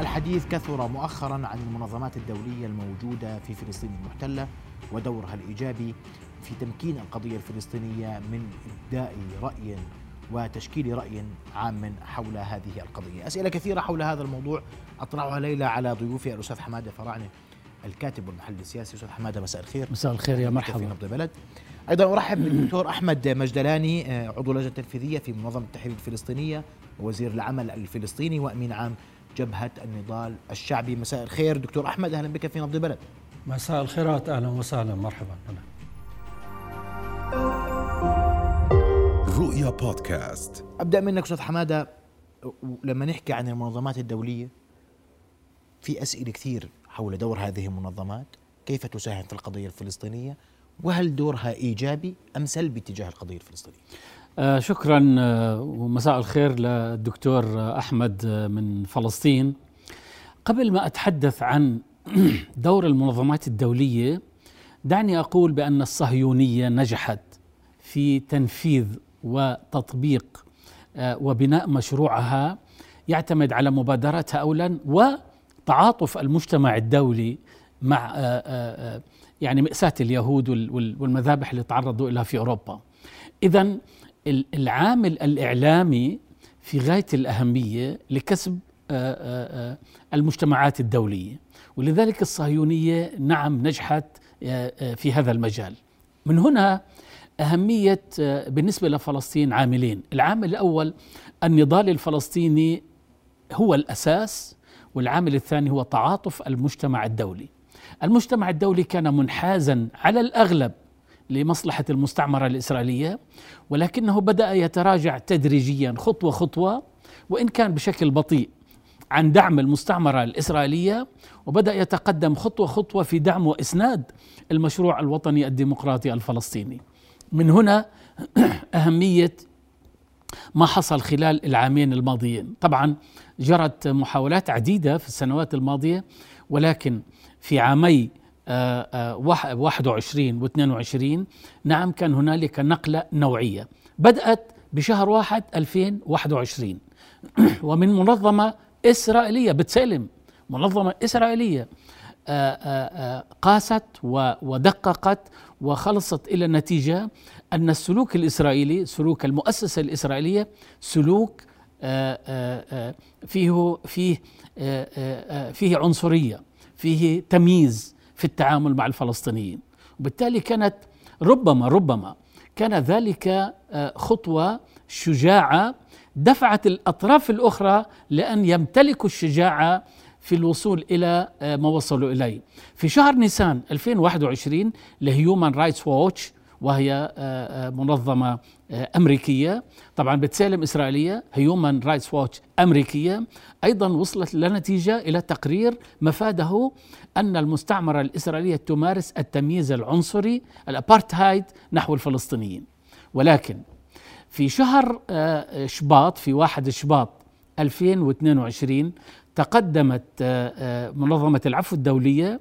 الحديث كثر مؤخرا عن المنظمات الدولية الموجودة في فلسطين المحتلة ودورها الإيجابي في تمكين القضية الفلسطينية من إبداء رأي وتشكيل رأي عام حول هذه القضية. أسئلة كثيرة حول هذا الموضوع أطرحها ليلى على ضيوفي الأستاذ حمادة فراعنة الكاتب والمحلل السياسي. أستاذ حمادة مساء الخير. مساء الخير يا في مرحبا. نبض البلد؟ أيضا أرحب بالدكتور أحمد مجدلاني آه، عضو اللجنه التنفيذيه في منظمة التحرير الفلسطينية ووزير العمل الفلسطيني وأمين عام جبهة النضال الشعبي. مساء الخير دكتور أحمد أهلا بك في نبض البلد. مساء الخيرات أهلا وسهلا مرحبا. رؤيا بودكاست. أبدأ منك أستاذ حمادة. لما نحكي عن المنظمات الدولية في أسئلة كثير حول دور هذه المنظمات كيف تساهم في القضية الفلسطينية وهل دورها إيجابي أم سلبي تجاه القضية الفلسطينية؟ آه شكرا آه ومساء الخير للدكتور آه أحمد من فلسطين. قبل ما أتحدث عن دور المنظمات الدولية دعني أقول بأن الصهيونية نجحت في تنفيذ وتطبيق وبناء مشروعها يعتمد على مبادراتها اولا وتعاطف المجتمع الدولي مع يعني مأساة اليهود وال- وال- والمذابح اللي تعرضوا لها في أوروبا. إذا العامل الإعلامي في غاية الأهمية لكسب آه، آه، آه، المجتمعات الدولية. ولذلك الصهيونية نعم نجحت في هذا المجال. من هنا أهمية بالنسبة لفلسطين عاملين. العامل الأول النضال الفلسطيني هو الأساس والعامل الثاني هو تعاطف المجتمع الدولي. المجتمع الدولي كان منحازا على الأغلب لمصلحة المستعمرة الإسرائيلية ولكنه بدأ يتراجع تدريجيا خطوة خطوة وإن كان بشكل بطيء عن دعم المستعمرة الإسرائيلية وبدأ يتقدم خطوة خطوة في دعم وإسناد المشروع الوطني الديمقراطي الفلسطيني. من هنا أهمية ما حصل خلال العامين الماضيين. طبعا جرت محاولات عديدة في السنوات الماضية ولكن في عامي 21 و 22 نعم كان هنالك نقلة نوعية. بدأت بشهر واحد 2021 ومن منظمة إسرائيلية بتسلم منظمة إسرائيلية آه، آه، آه، قاست ودققت وخلصت إلى النتيجة أن السلوك الإسرائيلي سلوك المؤسسة الإسرائيلية سلوك فيه فيه فيه عنصرية فيه تمييز. في التعامل مع الفلسطينيين. وبالتالي كانت ربما ربما كان ذلك آه، خطوة شجاعة دفعت الأطراف الأخرى لأن يمتلكوا الشجاعة في الوصول إلى آه، ما وصلوا إليه. في شهر نيسان 2021 لهيومان رايتس ووتش وهي آه، آه، منظمة آه، أمريكية. طبعا بتسيلم إسرائيلية هيومان رايتس ووتش أمريكية. أيضا وصلت لنتيجة إلى تقرير مفاده أن المستعمرة الإسرائيلية تمارس التمييز العنصري الأبارتهايد نحو الفلسطينيين. ولكن في شهر شباط في واحد شباط 2022 تقدمت منظمة العفو الدولية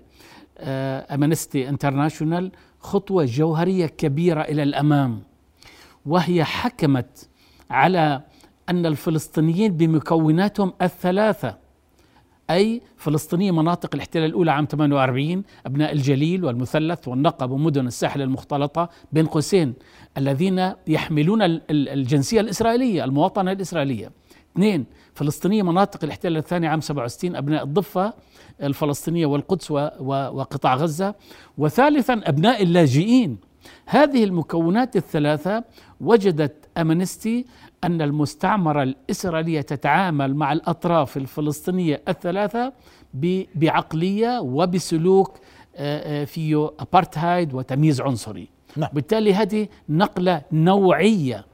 أمنستي انترناشونال خطوة جوهرية كبيرة إلى الأمام وهي حكمت على أن الفلسطينيين بمكوناتهم الثلاثة أي فلسطينية مناطق الاحتلال الأولى عام 48 أبناء الجليل والمثلث والنقب ومدن الساحل المختلطة بين قوسين الذين يحملون ال- ال- الجنسية الإسرائيلية المواطنة الإسرائيلية. اثنين فلسطينية مناطق الاحتلال الثاني عام 67 أبناء الضفة الفلسطينية والقدس وقطاع غزة. وثالثا أبناء اللاجئين. هذه المكونات الثلاثة وجدت أمنستي أن المستعمرة الإسرائيلية تتعامل مع الأطراف الفلسطينية الثلاثة بعقلية وبسلوك آه، آه، فيه أبارتهايد وتمييز عنصري. نعم. بالتالي هذه نقلة نوعية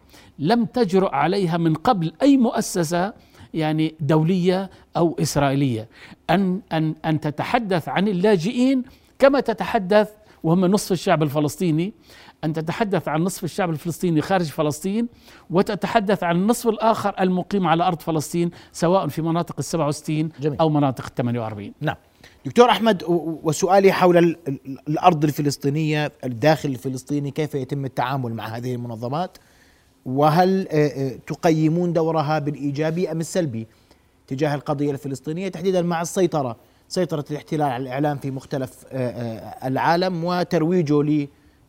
لم تجرؤ عليها من قبل أي مؤسسة يعني دولية أو إسرائيلية. أن أن أن تتحدث عن اللاجئين كما تتحدث وهم نصف الشعب الفلسطيني أن تتحدث عن نصف الشعب الفلسطيني خارج فلسطين وتتحدث عن النصف الآخر المقيم على أرض فلسطين سواء في مناطق السبعة وستين جميل. أو مناطق الثمانية وأربعين. نعم. دكتور و- وسؤالي حول ال- ال- الأرض الفلسطينية الداخل الفلسطيني كيف يتم التعامل مع هذه المنظمات؟ وهل آه، آه، تقيمون دورها بالإيجابي أم السلبي تجاه القضية الفلسطينية؟ تحديدا مع السيطرة سيطرة الاحتلال على الإعلام في مختلف آه، العالم وترويجه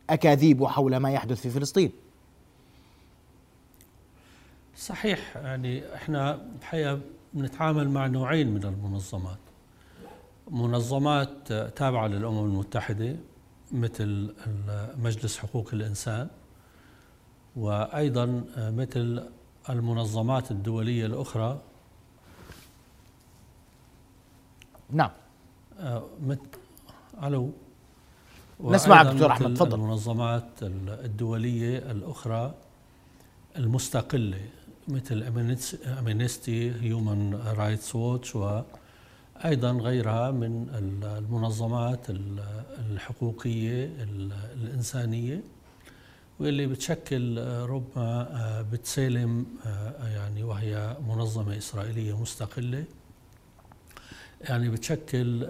لأكاذيب حول ما يحدث في فلسطين. صحيح يعني إحنا الحقيقة بنتعامل مع نوعين من المنظمات. منظمات تابعة للأمم المتحدة مثل مجلس حقوق الإنسان. وأيضا مثل المنظمات الدولية الأخرى. نعم. آه، مثل ألو. نسمعك دكتور أحمد تفضل. المنظمات الدولية الأخرى المستقلة مثل أمينستي هيومن رايتس ووتش وأيضا غيرها من المنظمات الحقوقية الإنسانية. واللي بتشكل ربما بتسالم يعني وهي منظمة إسرائيلية مستقلة. يعني بتشكل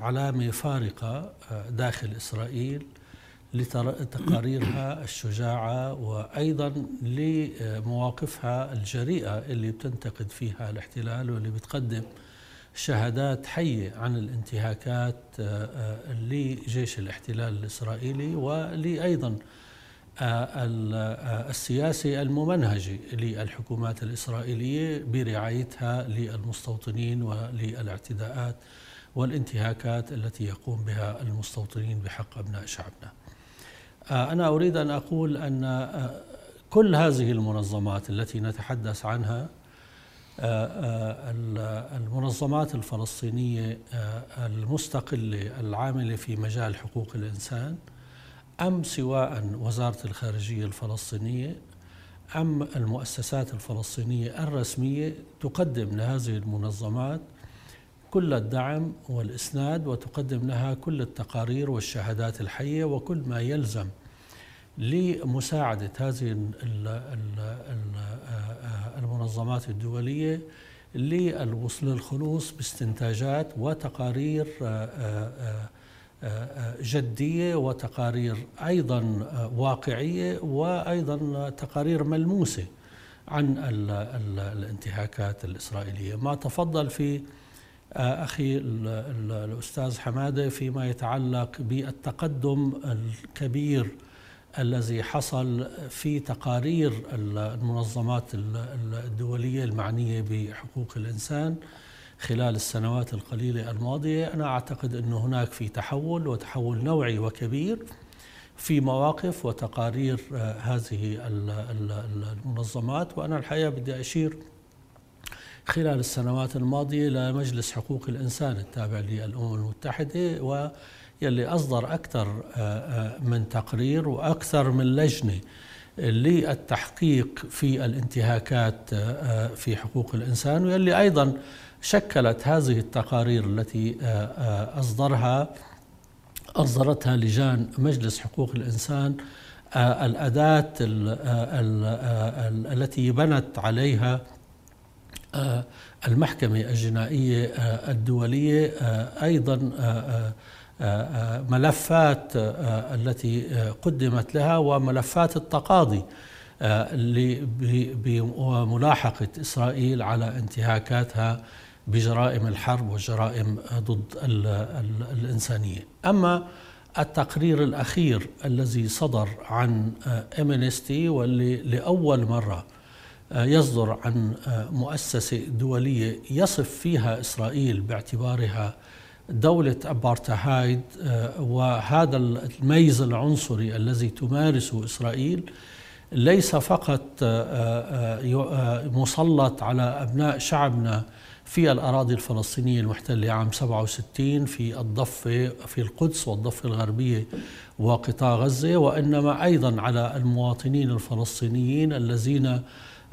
علامة فارقة داخل إسرائيل لتقاريرها الشجاعة وأيضا لمواقفها الجريئة اللي بتنتقد فيها الاحتلال واللي بتقدم شهادات حية عن الانتهاكات آه، آه، لجيش الاحتلال الإسرائيلي ولأيضا آه، السياسي الممنهجي للحكومات الإسرائيلية برعايتها للمستوطنين وللاعتداءات والانتهاكات التي يقوم بها المستوطنين بحق أبناء شعبنا. آه، أنا أريد أن أقول أن آه، كل هذه المنظمات التي نتحدث عنها آه، المنظمات الفلسطينية المستقلة العاملة في مجال حقوق الإنسان أم سواء وزارة الخارجية الفلسطينية أم المؤسسات الفلسطينية الرسمية تقدم لهذه المنظمات كل الدعم والإسناد وتقدم لها كل التقارير والشهادات الحية وكل ما يلزم لمساعدة هذه المنظمات الدولية للوصول للخلوص باستنتاجات وتقارير جدية وتقارير أيضا واقعية وأيضا تقارير ملموسة عن الانتهاكات الإسرائيلية. ما تفضل في آه، أخي الأستاذ حمادة فيما يتعلق بالتقدم الكبير الذي حصل في تقارير المنظمات الدولية المعنية بحقوق الإنسان. خلال السنوات القليلة الماضية أنا أعتقد أن هناك في تحول وتحول نوعي وكبير في مواقف وتقارير آه، هذه المنظمات. وأنا الحقيقة بدي أشير خلال السنوات الماضية لمجلس حقوق الإنسان التابع للأمم المتحدة ويلي أصدر أكثر آه، آه، من تقرير وأكثر من لجنة للتحقيق في الانتهاكات في حقوق الإنسان. واللي أيضا شكلت هذه التقارير التي أصدرها أصدرتها لجان مجلس حقوق الإنسان الأداة التي بنت عليها آه، المحكمة الجنائية آه، الدولية آه، أيضا ملفات التي قدمت لها وملفات التقاضي بملاحقة إسرائيل على انتهاكاتها بجرائم الحرب والجرائم ضد الإنسانية. أما التقرير الأخير الذي صدر عن امنستي واللي لأول مرة يصدر عن مؤسسة دولية يصف فيها إسرائيل باعتبارها دولة أبارتهايد وهذا الميز العنصري الذي تمارسه إسرائيل ليس فقط مسلط على أبناء شعبنا في الأراضي الفلسطينية المحتلة عام 67 في الضفة في القدس والضفة الغربية وقطاع غزة وإنما أيضا على المواطنين الفلسطينيين الذين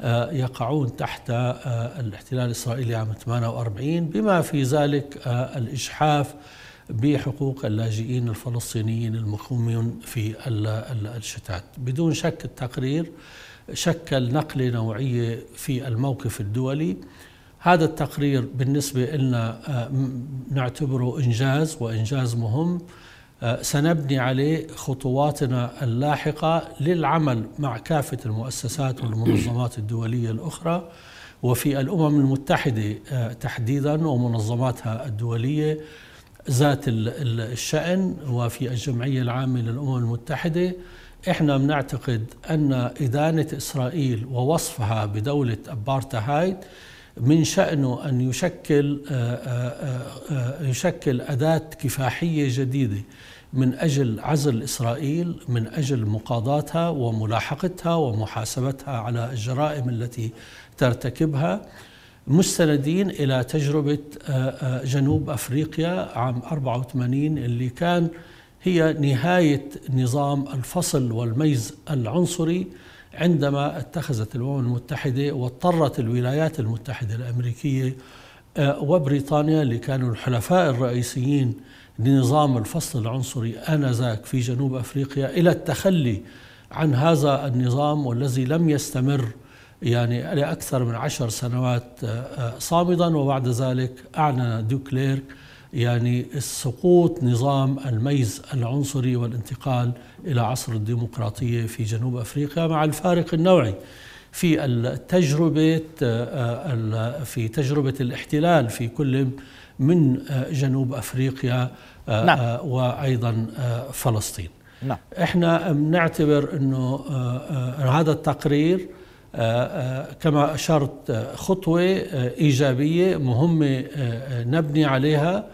آه، يقعون تحت آه، الاحتلال الإسرائيلي عام 48 بما في ذلك آه، الإجحاف بحقوق اللاجئين الفلسطينيين المقيمين في الشتات. بدون شك التقرير شكل نقلة نوعية في الموقف الدولي. هذا التقرير بالنسبة لنا نعتبره إنجاز وإنجاز مهم. آه، سنبني عليه خطواتنا اللاحقة للعمل مع كافة المؤسسات والمنظمات الدولية الأخرى وفي الأمم المتحدة تحديدا ومنظماتها الدولية ذات الشأن وفي الجمعية العامة للأمم المتحدة. إحنا بنعتقد أن إدانة إسرائيل ووصفها بدولة ابارتهايد من شأنه أن يشكل آه، آه، آه، يشكل أداة كفاحية جديدة من أجل عزل إسرائيل من أجل مقاضاتها وملاحقتها ومحاسبتها على الجرائم التي ترتكبها مستندين إلى تجربة جنوب أفريقيا عام 84 اللي كان هي نهاية نظام الفصل والميز العنصري عندما اتخذت الأمم المتحدة واضطرت الولايات المتحدة الأمريكية آه، وبريطانيا اللي كانوا الحلفاء الرئيسيين لنظام الفصل العنصري آنذاك في جنوب أفريقيا إلى التخلي عن هذا النظام والذي لم يستمر يعني لأكثر من عشر سنوات آه، آه، صامدا وبعد ذلك أعلن دوكليرك يعني سقوط نظام الميز العنصري والانتقال إلى عصر الديمقراطية في جنوب أفريقيا مع الفارق النوعي في التجربة في تجربة الاحتلال في كل من جنوب أفريقيا نعم. وأيضا فلسطين نعم. إحنا بنعتبر إنه هذا التقرير كما اشرت خطوة إيجابية مهمة نبني عليها.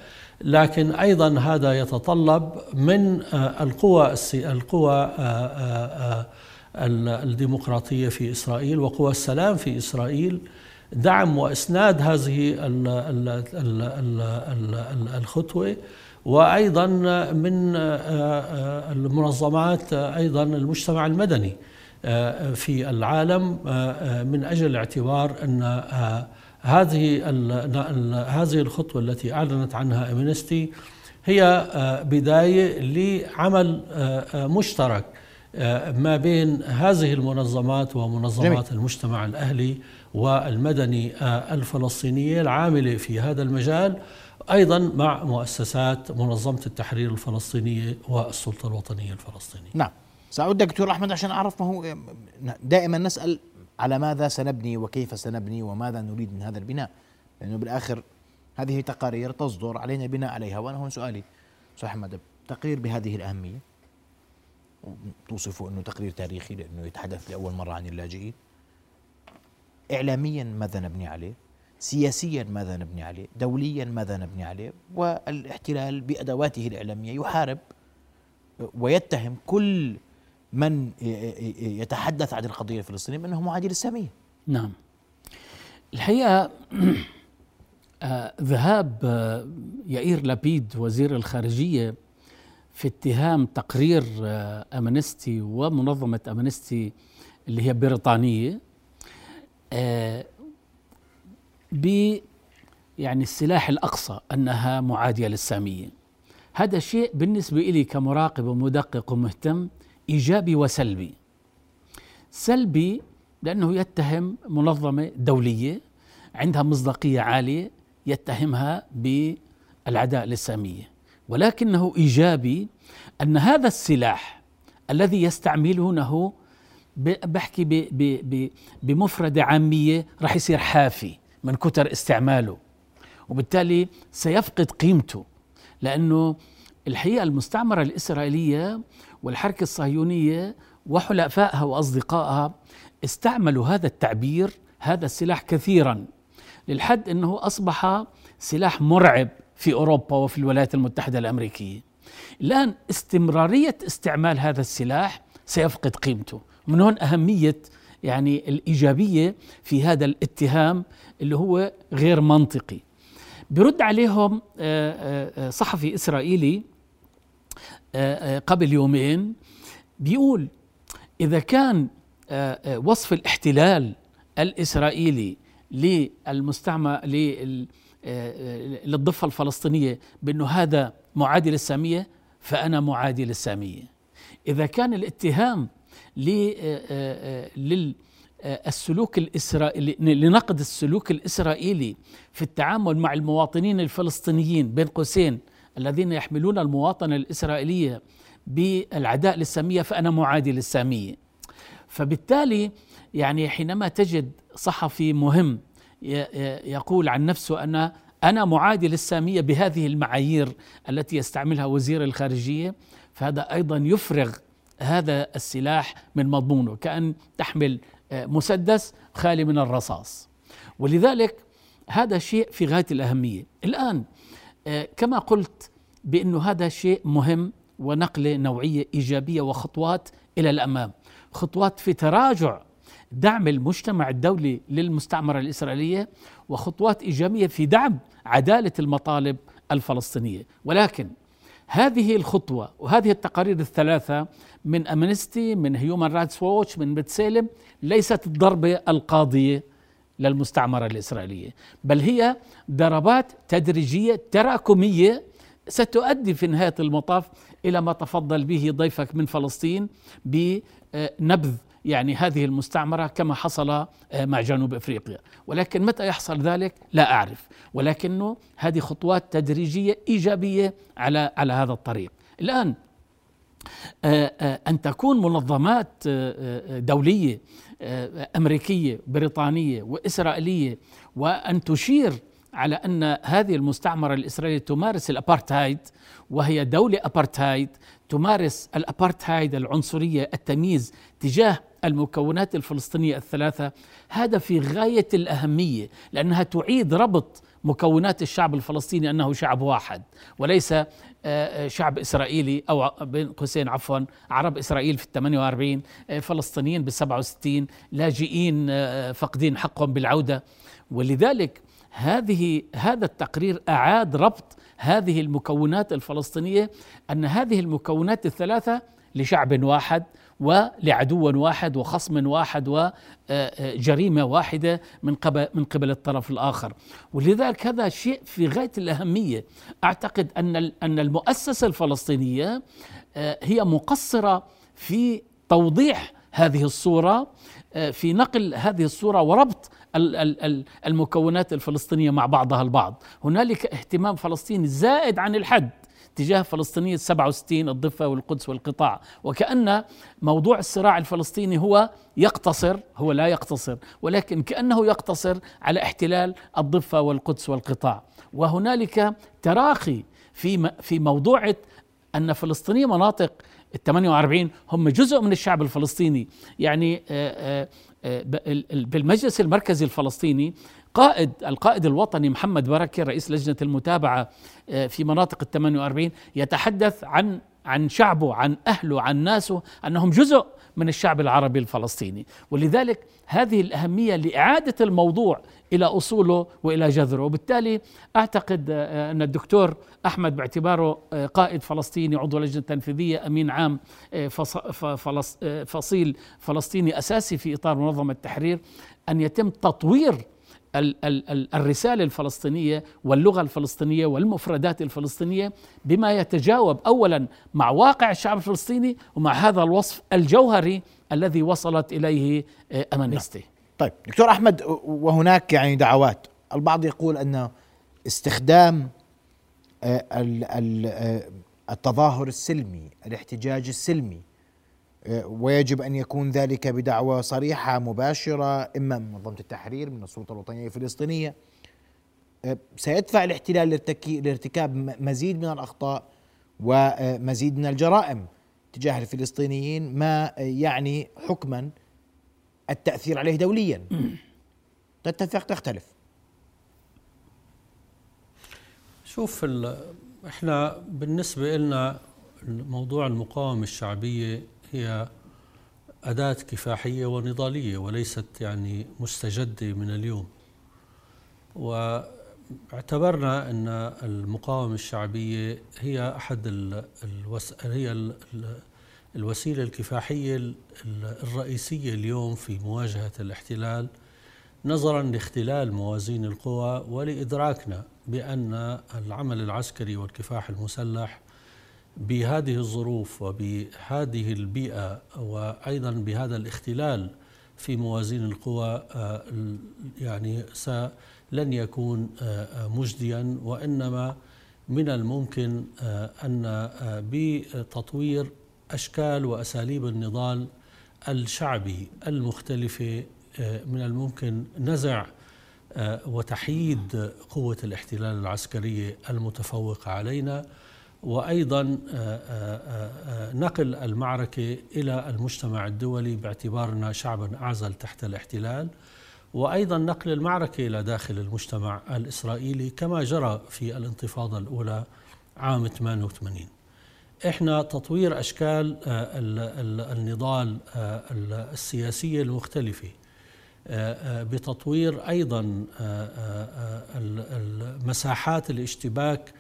لكن أيضا هذا يتطلب من القوى القوى الديمقراطية في إسرائيل وقوى السلام في إسرائيل. دعم وإسناد هذه الخطوة. وأيضا من المنظمات أيضا المجتمع المدني. في العالم من أجل الاعتبار أن هذه هذه الخطوة التي أعلنت عنها امنستي هي بداية لعمل مشترك ما بين هذه المنظمات ومنظمات جميل. المجتمع الأهلي والمدني الفلسطينية العاملة في هذا المجال أيضا مع مؤسسات منظمة التحرير الفلسطينية والسلطة الوطنية الفلسطينية. نعم. سأعود دكتور أحمد عشان أعرف ما هو دائما نسأل على ماذا سنبني وكيف سنبني وماذا نريد من هذا البناء لأنه بالآخر هذه تقارير تصدر علينا بناء عليها وأنا هون سؤالي. أستاذ أحمد تقرير بهذه الأهمية توصفه أنه تقرير تاريخي لأنه يتحدث لأول مرة عن اللاجئين إعلاميا ماذا نبني عليه؟ سياسيا ماذا نبني عليه؟ دوليا ماذا نبني عليه؟ والاحتلال بأدواته الإعلامية يحارب ويتهم كل من يتحدث عن القضية الفلسطينية بأنه معادي للسامية. نعم. الحقيقة آه، ذهاب آه، يائير لبيد وزير الخارجية في اتهام تقرير آه، أمنستي ومنظمة أمنستي اللي هي بريطانية ب يعني السلاح الأقصى أنها معادية للسامية. هذا شيء بالنسبة لي كمراقب ومدقق ومهتم إيجابي وسلبي. سلبي لأنه يتهم منظمة دولية عندها مصداقية عالية يتهمها بالعداء للساميه ولكنه إيجابي أن هذا السلاح الذي يستعملونه بحكي بمفردة عامية راح يصير حافي من كتر استعماله. وبالتالي سيفقد قيمته لأنه الحقيقة المستعمرة الإسرائيلية والحركة الصهيونية وحلفائها وأصدقائها استعملوا هذا التعبير هذا السلاح كثيرا للحد أنه أصبح سلاح مرعب في أوروبا وفي الولايات المتحدة الأمريكية. الآن استمرارية استعمال هذا السلاح سيفقد قيمته. من هون أهمية يعني الإيجابية في هذا الاتهام اللي هو غير منطقي. برد عليهم آه، آه، آه، صحفي إسرائيلي قبل يومين بيقول إذا كان وصف الاحتلال الإسرائيلي للمستعمر للضفة الفلسطينية بأنه هذا معادي للسامية فأنا معادي للسامية. إذا كان الاتهام لل السلوك الإسرائيلي لنقد السلوك الإسرائيلي في التعامل مع المواطنين الفلسطينيين بين قوسين الذين يحملون المواطنة الإسرائيلية بالعداء للسامية فأنا معادي للسامية فبالتالي يعني حينما تجد صحفي مهم يقول عن نفسه أنا أنا معادي للسامية بهذه المعايير التي يستعملها وزير الخارجية فهذا أيضا يفرغ هذا السلاح من مضمونه كأن تحمل آه، مسدس خالي من الرصاص. ولذلك هذا شيء في غاية الأهمية. الآن كما قلت بأنه هذا شيء مهم ونقلة نوعية إيجابية وخطوات إلى الأمام. خطوات في تراجع دعم المجتمع الدولي للمستعمرة الإسرائيلية وخطوات إيجابية في دعم عدالة المطالب الفلسطينية. ولكن هذه الخطوة وهذه التقارير الثلاثة من أمنستي من هيومان رايتس ووتش من بتسالم ليست الضربة القاضية للمستعمرة الإسرائيلية. بل هي ضربات تدريجية تراكمية ستؤدي في نهاية المطاف إلى ما تفضل به ضيفك من فلسطين بنبذ يعني هذه المستعمرة كما حصل آه، مع جنوب إفريقيا، ولكن متى يحصل ذلك؟ لا أعرف، ولكنه هذه خطوات تدريجية إيجابية على على هذا الطريق. الآن آه، آه، أن تكون منظمات دولية أمريكية بريطانية وإسرائيلية وأن تشير على أن هذه المستعمرة الإسرائيلية تمارس الأبارتهايد وهي دولة أبارتهايد تمارس الأبارتهايد العنصرية التمييز تجاه المكونات الفلسطينية الثلاثة هذا في غاية الأهمية لأنها تعيد ربط مكونات الشعب الفلسطيني أنه شعب واحد وليس آه، آه، شعب إسرائيلي أو بين قوسين عفوا عرب إسرائيل في ال 48 آه، فلسطينيين بال 67 لاجئين فاقدين حقهم بالعودة. ولذلك هذه هذا التقرير أعاد ربط هذه المكونات الفلسطينية أن هذه المكونات الثلاثة لشعب واحد ولعدو واحد وخصم واحد وجريمه واحدة من قبل من قبل الطرف الآخر. ولذلك هذا شيء في غاية الأهمية. أعتقد أن أن المؤسسة الفلسطينية آه، هي مقصرة في توضيح هذه الصورة آه، في نقل هذه الصورة وربط المكونات الفلسطينية مع بعضها البعض. هنالك اهتمام فلسطيني زائد عن الحد. تجاه فلسطينية 67 الضفة والقدس والقطاع. وكأن موضوع الصراع الفلسطيني هو يقتصر هو لا يقتصر ولكن كأنه يقتصر على احتلال الضفة والقدس والقطاع. وهنالك تراخي في في موضوع أن فلسطينية مناطق ال 48 هم جزء من الشعب الفلسطيني. يعني آه، آه، آه، بالمجلس المركزي الفلسطيني قائد القائد الوطني محمد بركة رئيس لجنة المتابعة في مناطق ال 48 يتحدث عن عن شعبه عن أهله عن ناسه أنهم جزء من الشعب العربي الفلسطيني. ولذلك هذه الأهمية لإعادة الموضوع إلى أصوله وإلى جذره. وبالتالي أعتقد آه، أن الدكتور أحمد باعتباره آه، قائد فلسطيني عضو لجنة تنفيذية أمين عام آه، فصيل فلسطيني أساسي في إطار منظمة التحرير أن يتم تطوير الرسالة الفلسطينية واللغة الفلسطينية والمفردات الفلسطينية بما يتجاوب أولا مع واقع الشعب الفلسطيني ومع هذا الوصف الجوهري الذي وصلت إليه أمانستي نعم. طيب دكتور أحمد وهناك يعني دعوات البعض يقول أن استخدام آه، آه، التظاهر السلمي الاحتجاج السلمي آه، ويجب أن يكون ذلك بدعوى صريحة مباشرة إما من منظمة التحرير من السلطة الوطنية الفلسطينية. سيدفع الاحتلال لارتكاب مزيد من الأخطاء ومزيد من الجرائم تجاه الفلسطينيين ما يعني حكما التأثير عليه دوليا. تتفق تختلف شوف إحنا بالنسبة لنا موضوع المقاومة الشعبية هي أداة كفاحية ونضالية وليست يعني مستجدة من اليوم. واعتبرنا أن المقاومة الشعبية هي أحد الوس... هي الوسيلة الكفاحية الرئيسية اليوم في مواجهة الاحتلال نظرا لاختلال موازين القوى ولإدراكنا بأن العمل العسكري والكفاح المسلح بهذه الظروف وبهذه البيئة وأيضا بهذا الاختلال في موازين القوى آه، يعني لن يكون آه، مجديا وإنما من الممكن آه، أن بتطوير أشكال وأساليب النضال الشعبي المختلفة من الممكن نزع وتحييد قوة الاحتلال العسكرية المتفوقة علينا. وأيضا نقل المعركة إلى المجتمع الدولي باعتبارنا شعبا أعزل تحت الاحتلال وأيضا نقل المعركة إلى داخل المجتمع الإسرائيلي كما جرى في الانتفاضة الأولى عام 88 إحنا تطوير أشكال آه، النضال آه، السياسية المختلفة آه، بتطوير أيضا مساحات الاشتباك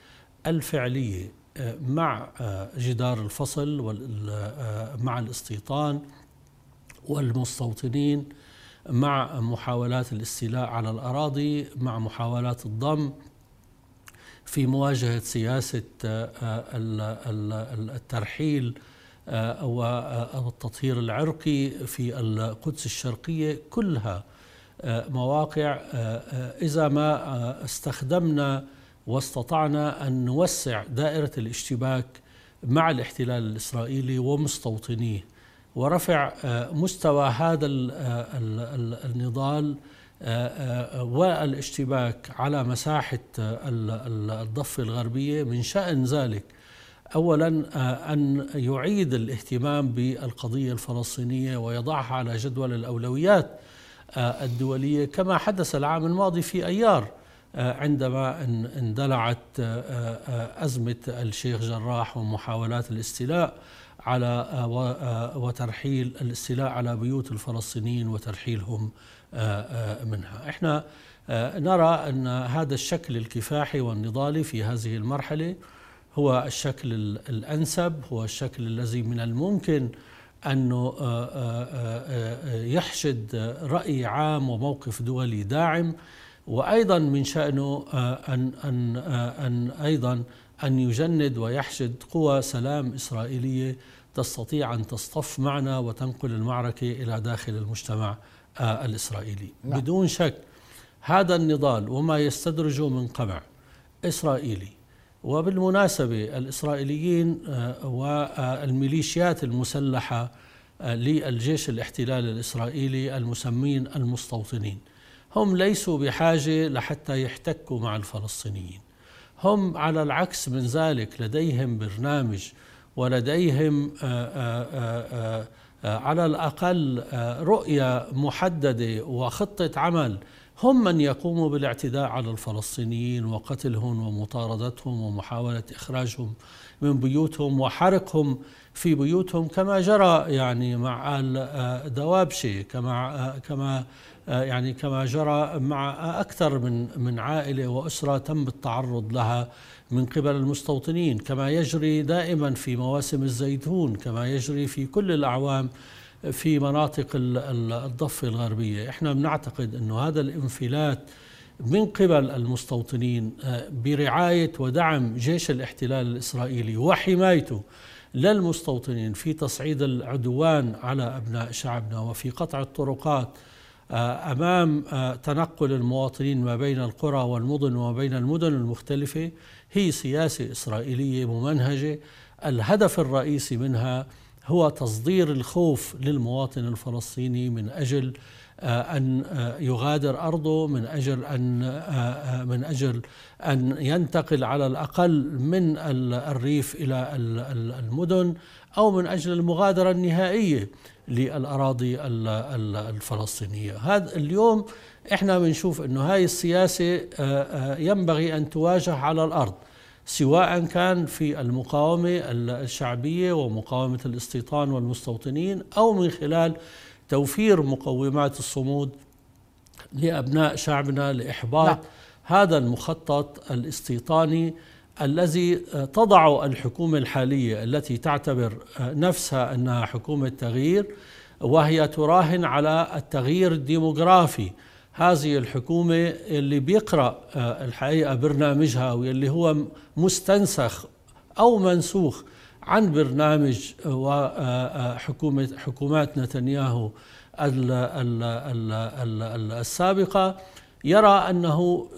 الفعلية مع جدار الفصل مع الاستيطان والمستوطنين مع محاولات الاستيلاء على الأراضي مع محاولات الضم في مواجهة سياسة آه، الترحيل آه، والتطهير العرقي في القدس الشرقية. كلها آه، مواقع إذا ما استخدمنا واستطعنا أن نوسع دائرة الاشتباك مع الاحتلال الإسرائيلي ومستوطنيه. ورفع آه، مستوى هذا آه، النضال آه، والاشتباك على مساحة الضفة الغربية. من شأن ذلك اولا أن يعيد الاهتمام بالقضية الفلسطينية ويضعها على جدول الأولويات الدولية. كما حدث العام الماضي في أيار عندما اندلعت أزمة الشيخ جراح ومحاولات الاستيلاء على آه، آه، وترحيل الاستيلاء على بيوت الفلسطينيين وترحيلهم آه، منها. إحنا نرى أن هذا الشكل الكفاحي والنضالي في هذه المرحلة هو الشكل الأنسب هو الشكل الذي من الممكن أنه يحشد رأي عام وموقف دولي داعم وأيضا من شأنه أن أن أن أيضا أن يجند ويحشد قوى سلام إسرائيلية تستطيع أن تصطف معنا وتنقل المعركة إلى داخل المجتمع آه، الإسرائيلي. نعم. بدون شك هذا النضال وما يستدرجه من قمع إسرائيلي. وبالمناسبة الإسرائيليين آه، والميليشيات المسلحة آه، للجيش الاحتلال الإسرائيلي المسمين المستوطنين. هم ليسوا بحاجة لحتى يحتكوا مع الفلسطينيين. هم على العكس من ذلك لديهم برنامج ولديهم آه، آه، آه، على الأقل رؤية محددة وخطة عمل هم من يقوموا بالاعتداء على الفلسطينيين وقتلهم ومطاردتهم ومحاولة إخراجهم من بيوتهم وحرقهم في بيوتهم كما جرى يعني مع ال دوابشه كما كما يعني كما جرى مع أكثر من من عائلة وأسرة تم التعرض لها من قبل المستوطنين كما يجري دائما في مواسم الزيتون كما يجري في كل الأعوام في مناطق الضفة الغربية. إحنا بنعتقد أنه هذا الانفلات من قبل المستوطنين آه، برعاية ودعم جيش الاحتلال الإسرائيلي وحمايته للمستوطنين في تصعيد العدوان على أبناء شعبنا وفي قطع الطرقات آه، أمام آه، تنقل المواطنين ما بين القرى والمدن وما بين المدن المختلفة. هي سياسة إسرائيلية ممنهجة. الهدف الرئيسي منها هو تصدير الخوف للمواطن الفلسطيني من أجل آه، أن يغادر أرضه من أجل أن من أجل أن ينتقل على الأقل من الريف إلى المدن أو من أجل المغادرة النهائية للأراضي الفلسطينية. هذا اليوم إحنا بنشوف إنه هاي السياسة آه، آه، ينبغي أن تواجه على الأرض. سواء كان في المقاومة الشعبية ومقاومة الاستيطان والمستوطنين أو من خلال توفير مقومات الصمود لأبناء شعبنا لإحباط لا. نعم. هذا المخطط الاستيطاني الذي تضع الحكومة الحالية التي تعتبر نفسها أنها حكومة تغيير وهي تراهن على التغيير الديموغرافي هذه الحكومة اللي بيقرأ الحقيقة برنامجها واللي هو مستنسخ أو منسوخ عن برنامج وحكومة حكومات نتنياهو السابقة يرى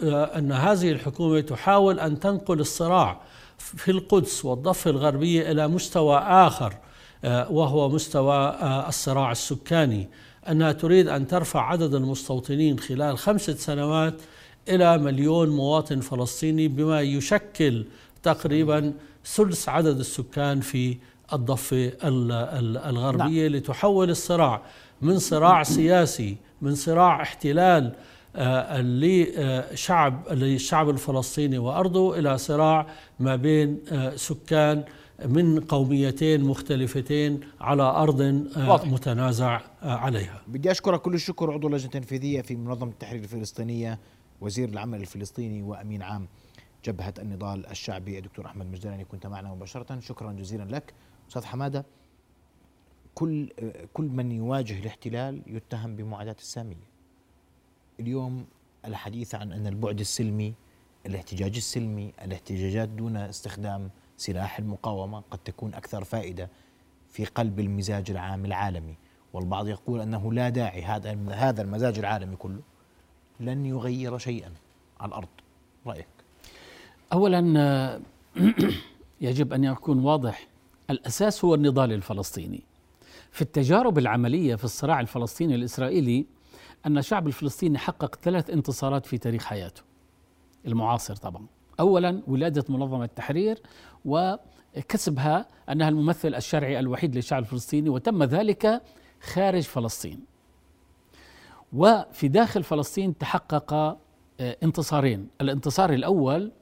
آه، أن هذه الحكومة تحاول أن تنقل الصراع في القدس والضفة الغربية إلى مستوى آه، وهو مستوى آه، الصراع السكاني. أنها تريد أن ترفع عدد المستوطنين خلال خمسة سنوات إلى مليون مواطن فلسطيني بما يشكل تقريبا ثلث عدد السكان في الضفة الغربية نعم. لتحول الصراع من صراع سياسي من صراع احتلال آه، لشعب للشعب الفلسطيني وأرضه إلى صراع ما بين آه، سكان من قوميتين مختلفتين على أرض آه، واضح. متنازع عليها. بدي أشكرك كل الشكر عضو اللجنه التنفيذيه في منظمة التحرير الفلسطينية وزير العمل الفلسطيني وأمين عام جبهة النضال الشعبي الدكتور أحمد مجدلاني كنت معنا مباشرة شكرا جزيلا لك أستاذ حمادة كل كل من يواجه الاحتلال يتهم بمعاداة السامية اليوم الحديث عن أن البعد السلمي الاحتجاج السلمي الاحتجاجات دون استخدام سلاح المقاومة قد تكون أكثر فائدة في قلب المزاج العام العالمي والبعض يقول أنه لا داعي هذا هذا المزاج العالمي كله لن يغير شيئا على الأرض. رأيك؟ أولا يجب أن يكون واضح الأساس هو النضال الفلسطيني. في التجارب العملية في الصراع الفلسطيني الإسرائيلي أن الشعب الفلسطيني حقق ثلاث انتصارات في تاريخ حياته. المعاصر طبعا. أولا ولادة منظمة التحرير وكسبها أنها الممثل الشرعي الوحيد للشعب الفلسطيني وتم ذلك خارج فلسطين. وفي داخل فلسطين تحقق آه، انتصارين. الانتصار الأول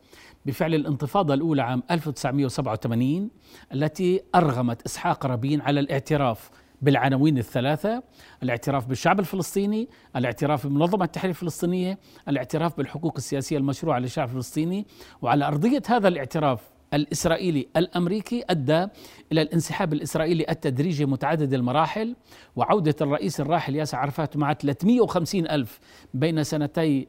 بفعل الانتفاضة الأولى عام 1987 التي أرغمت إسحاق رابين على الاعتراف بالعناوين الثلاثة الاعتراف بالشعب الفلسطيني الاعتراف بمنظمة التحرير الفلسطينية الاعتراف بالحقوق السياسية المشروعة للشعب الفلسطيني. وعلى أرضية هذا الاعتراف الإسرائيلي الأمريكي أدى إلى الانسحاب الإسرائيلي التدريجي متعدد المراحل. وعودة الرئيس الراحل ياسر عرفات مع 350 ألف بين سنتي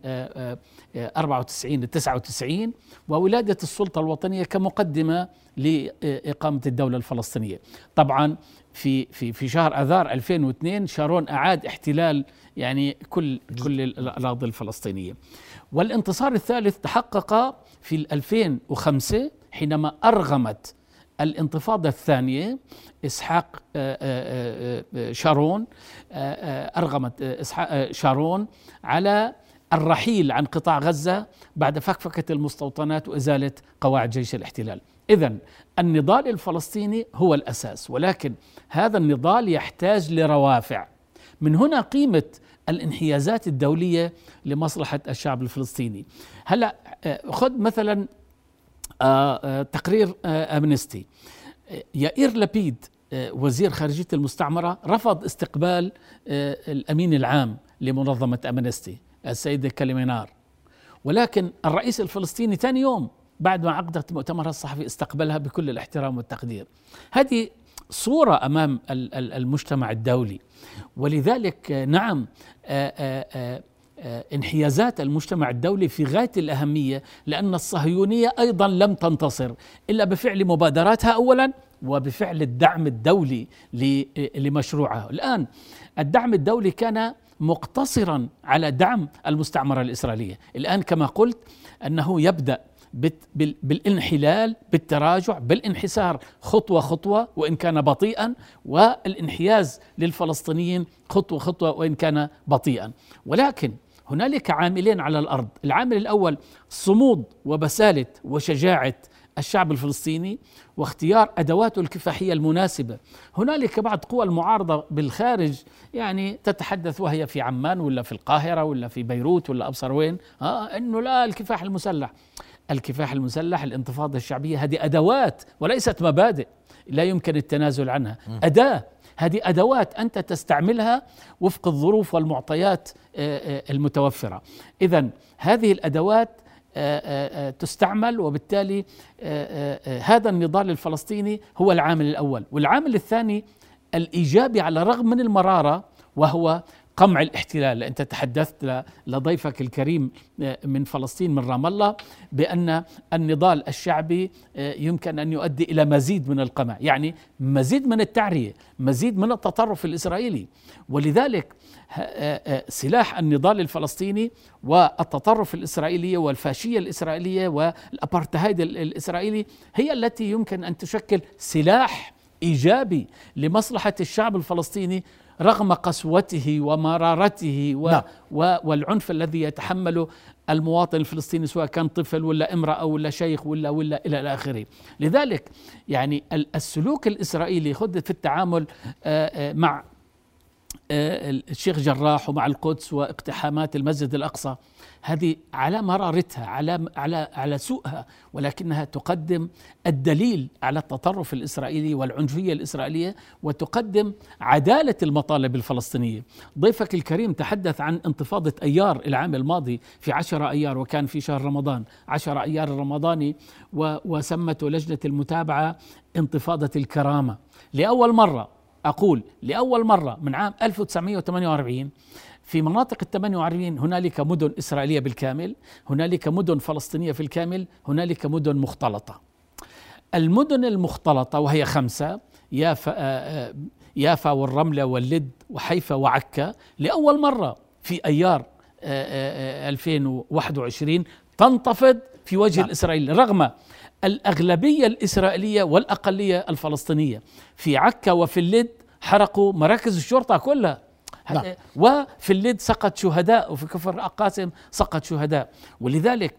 94 و 99 وولادة السلطة الوطنية كمقدمة لإقامة الدولة الفلسطينية. طبعا في في في شهر أذار 2002 شارون أعاد احتلال يعني كل كل الأراضي الفلسطينية. والانتصار الثالث تحقق في 2005 حينما أرغمت الانتفاضة الثانية. إسحاق آه، آه، آه، شارون أرغمت إسحاق شارون على الرحيل عن قطاع غزة بعد فكفكة المستوطنات وإزالة قواعد جيش الاحتلال. إذا النضال الفلسطيني هو الأساس ولكن هذا النضال يحتاج لروافع. من هنا قيمة الانحيازات الدولية لمصلحة الشعب الفلسطيني. هلا خذ مثلا آه، آه، تقرير آه، أمنستي. يائير لبيد وزير خارجية المستعمرة رفض استقبال الأمين العام لمنظمة أمنستي السيدة كاليمينار ولكن الرئيس الفلسطيني ثاني يوم بعد ما عقدت مؤتمرها الصحفي استقبلها بكل الاحترام والتقدير. هذه صورة أمام المجتمع الدولي. ولذلك نعم انحيازات المجتمع الدولي في غاية الأهمية لأن الصهيونية أيضا لم تنتصر إلا بفعل مبادراتها أولا وبفعل الدعم الدولي لمشروعها. الآن الدعم الدولي كان مقتصرا على دعم المستعمرة الإسرائيلية. الآن كما قلت أنه يبدأ بالانحلال بالتراجع بالانحسار. خطوة خطوة وإن كان بطيئا والانحياز للفلسطينيين خطوة خطوة وإن كان بطيئا. ولكن هنالك عاملين على الأرض. العامل الأول صمود وبسالة وشجاعة الشعب الفلسطيني واختيار أدواته الكفاحية المناسبة، هنالك بعض قوى المعارضة بالخارج يعني تتحدث وهي في عمان ولا في القاهرة ولا في بيروت ولا أبصر وين، آه إنه لا الكفاح المسلح، الكفاح المسلح الانتفاضة الشعبية هذه أدوات وليست مبادئ لا يمكن التنازل عنها. أداة هذه أدوات أنت تستعملها وفق الظروف والمعطيات آه، آه، المتوفرة. إذا هذه الأدوات آه، تستعمل وبالتالي هذا النضال الفلسطيني هو العامل الأول. والعامل الثاني الإيجابي على الرغم من المرارة وهو قمع الاحتلال أنت تحدثت لضيفك الكريم آه، من فلسطين من رام الله بأن النضال الشعبي آه، يمكن أن يؤدي إلى مزيد من القمع يعني مزيد من التعرية مزيد من التطرف الإسرائيلي. ولذلك آه، سلاح النضال الفلسطيني والتطرف الإسرائيلي والفاشية الإسرائيلية والأبارتهايد الإسرائيلي هي التي يمكن أن تشكل سلاح إيجابي لمصلحة الشعب الفلسطيني رغم قسوته ومرارته و نعم. و والعنف الذي يتحمله المواطن الفلسطيني سواء كان طفل ولا امرأة ولا شيخ ولا ولا إلى اخره لذلك يعني ال- السلوك الإسرائيلي خذ في التعامل آه، آه، مع آه، الشيخ جراح ومع القدس واقتحامات المسجد الأقصى هذه على مرارتها على على على سوءها ولكنها تقدم الدليل على التطرف الإسرائيلي والعنفية الإسرائيلية وتقدم عدالة المطالب الفلسطينية. ضيفك الكريم تحدث عن انتفاضة أيار العام الماضي في عشرة أيار وكان في شهر رمضان، عشرة أيار الرمضاني وسمته لجنة المتابعة انتفاضة الكرامة. لأول مرة أقول لأول مرة من عام 1948 في مناطق ال 48 هنالك مدن إسرائيلية بالكامل هنالك مدن فلسطينية في الكامل هنالك مدن مختلطة. المدن المختلطة وهي خمسة يافا, آه، آه، يافا والرملة واللد وحيفا وعكا لأول مرة في أيار آه، آه، 2021 تنتفض في وجه نعم. الإسرائيلي رغم الأغلبية الإسرائيلية والأقلية الفلسطينية. في عكا وفي اللد حرقوا مراكز الشرطة كلها. نعم. وفي اللد سقط شهداء وفي كفر قاسم سقط شهداء ولذلك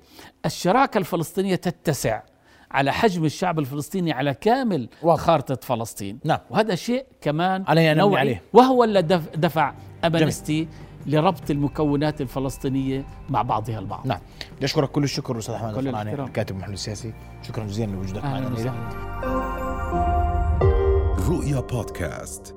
الشراكة الفلسطينية تتسع على حجم الشعب الفلسطيني على كامل واضح. خارطة فلسطين نعم. وهذا شيء كمان علينا نبني نوعي عليه. وهو اللي دف- دفع أمنستي لربط المكونات الفلسطينية مع بعضها البعض نعم بدي اشكرك كل الشكر أستاذ أحمد كل الفرعاني. الكاتب المحلل السياسي شكرا جزيلا لوجودك معنا رؤيا بودكاست